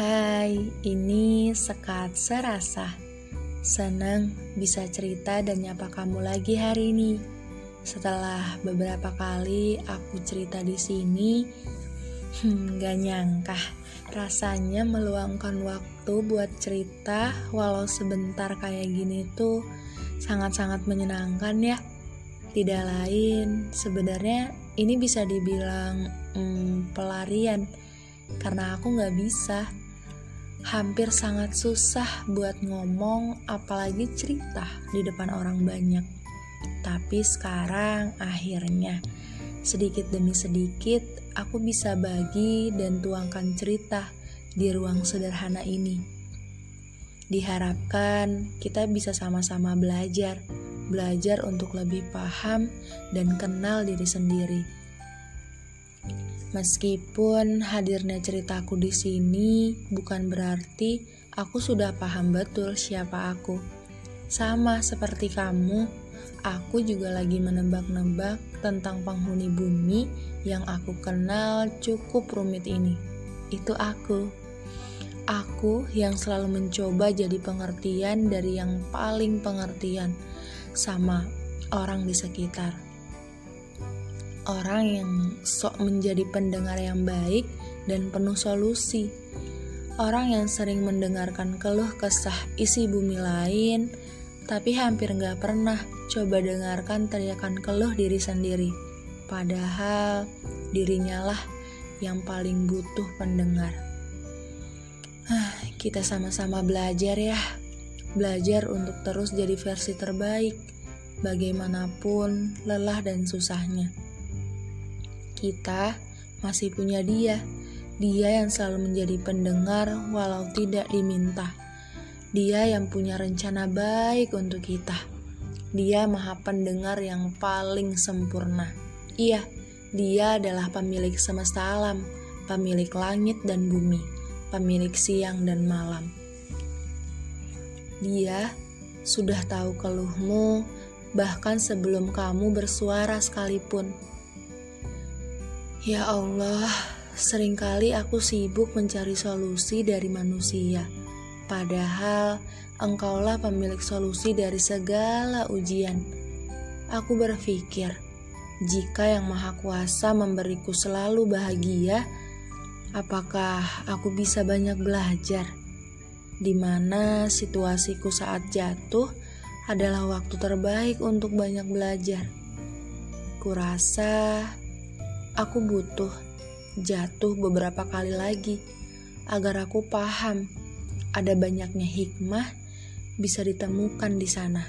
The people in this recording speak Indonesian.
Hai, ini Sekat Serasa. Senang bisa cerita dan nyapa kamu lagi hari ini. Setelah beberapa kali aku cerita di sini, hmm, gak nyangka rasanya meluangkan waktu buat cerita walau sebentar kayak gini tuh sangat-sangat menyenangkan ya. Tidak lain, sebenarnya ini bisa dibilang hmm, pelarian karena aku gak bisa hampir sangat susah buat ngomong apalagi cerita di depan orang banyak. Tapi sekarang akhirnya sedikit demi sedikit aku bisa bagi dan tuangkan cerita di ruang sederhana ini. Diharapkan kita bisa sama-sama belajar, belajar untuk lebih paham dan kenal diri sendiri Meskipun hadirnya ceritaku di sini bukan berarti aku sudah paham betul siapa aku. Sama seperti kamu, aku juga lagi menebak-nebak tentang penghuni bumi yang aku kenal cukup rumit ini. Itu aku. Aku yang selalu mencoba jadi pengertian dari yang paling pengertian sama orang di sekitar orang yang sok menjadi pendengar yang baik dan penuh solusi. Orang yang sering mendengarkan keluh kesah isi bumi lain, tapi hampir nggak pernah coba dengarkan teriakan keluh diri sendiri. Padahal dirinya lah yang paling butuh pendengar. Ah, kita sama-sama belajar ya, belajar untuk terus jadi versi terbaik, bagaimanapun lelah dan susahnya kita masih punya dia. Dia yang selalu menjadi pendengar walau tidak diminta. Dia yang punya rencana baik untuk kita. Dia maha pendengar yang paling sempurna. Iya, dia adalah pemilik semesta alam, pemilik langit dan bumi, pemilik siang dan malam. Dia sudah tahu keluhmu, bahkan sebelum kamu bersuara sekalipun. Ya Allah, sering kali aku sibuk mencari solusi dari manusia. Padahal engkaulah pemilik solusi dari segala ujian. Aku berpikir, jika yang Maha Kuasa memberiku selalu bahagia, apakah aku bisa banyak belajar? Di mana situasiku saat jatuh adalah waktu terbaik untuk banyak belajar. Kurasa Aku butuh jatuh beberapa kali lagi agar aku paham ada banyaknya hikmah bisa ditemukan di sana.